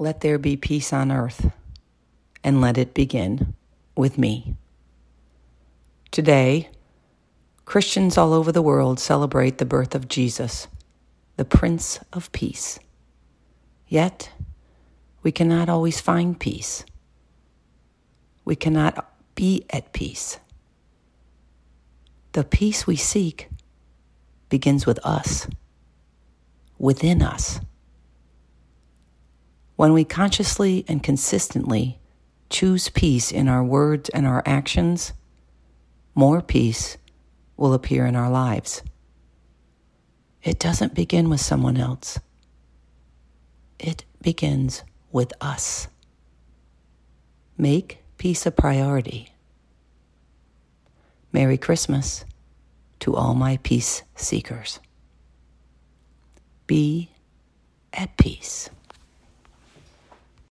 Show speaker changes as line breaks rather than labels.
Let there be peace on earth, and let it begin with me. Today, Christians all over the world celebrate the birth of Jesus, the Prince of Peace. Yet, we cannot always find peace. We cannot be at peace. The peace we seek begins with us, within us. When we consciously and consistently choose peace in our words and our actions, more peace will appear in our lives. It doesn't begin with someone else, it begins with us. Make peace a priority. Merry Christmas to all my peace seekers. Be at peace.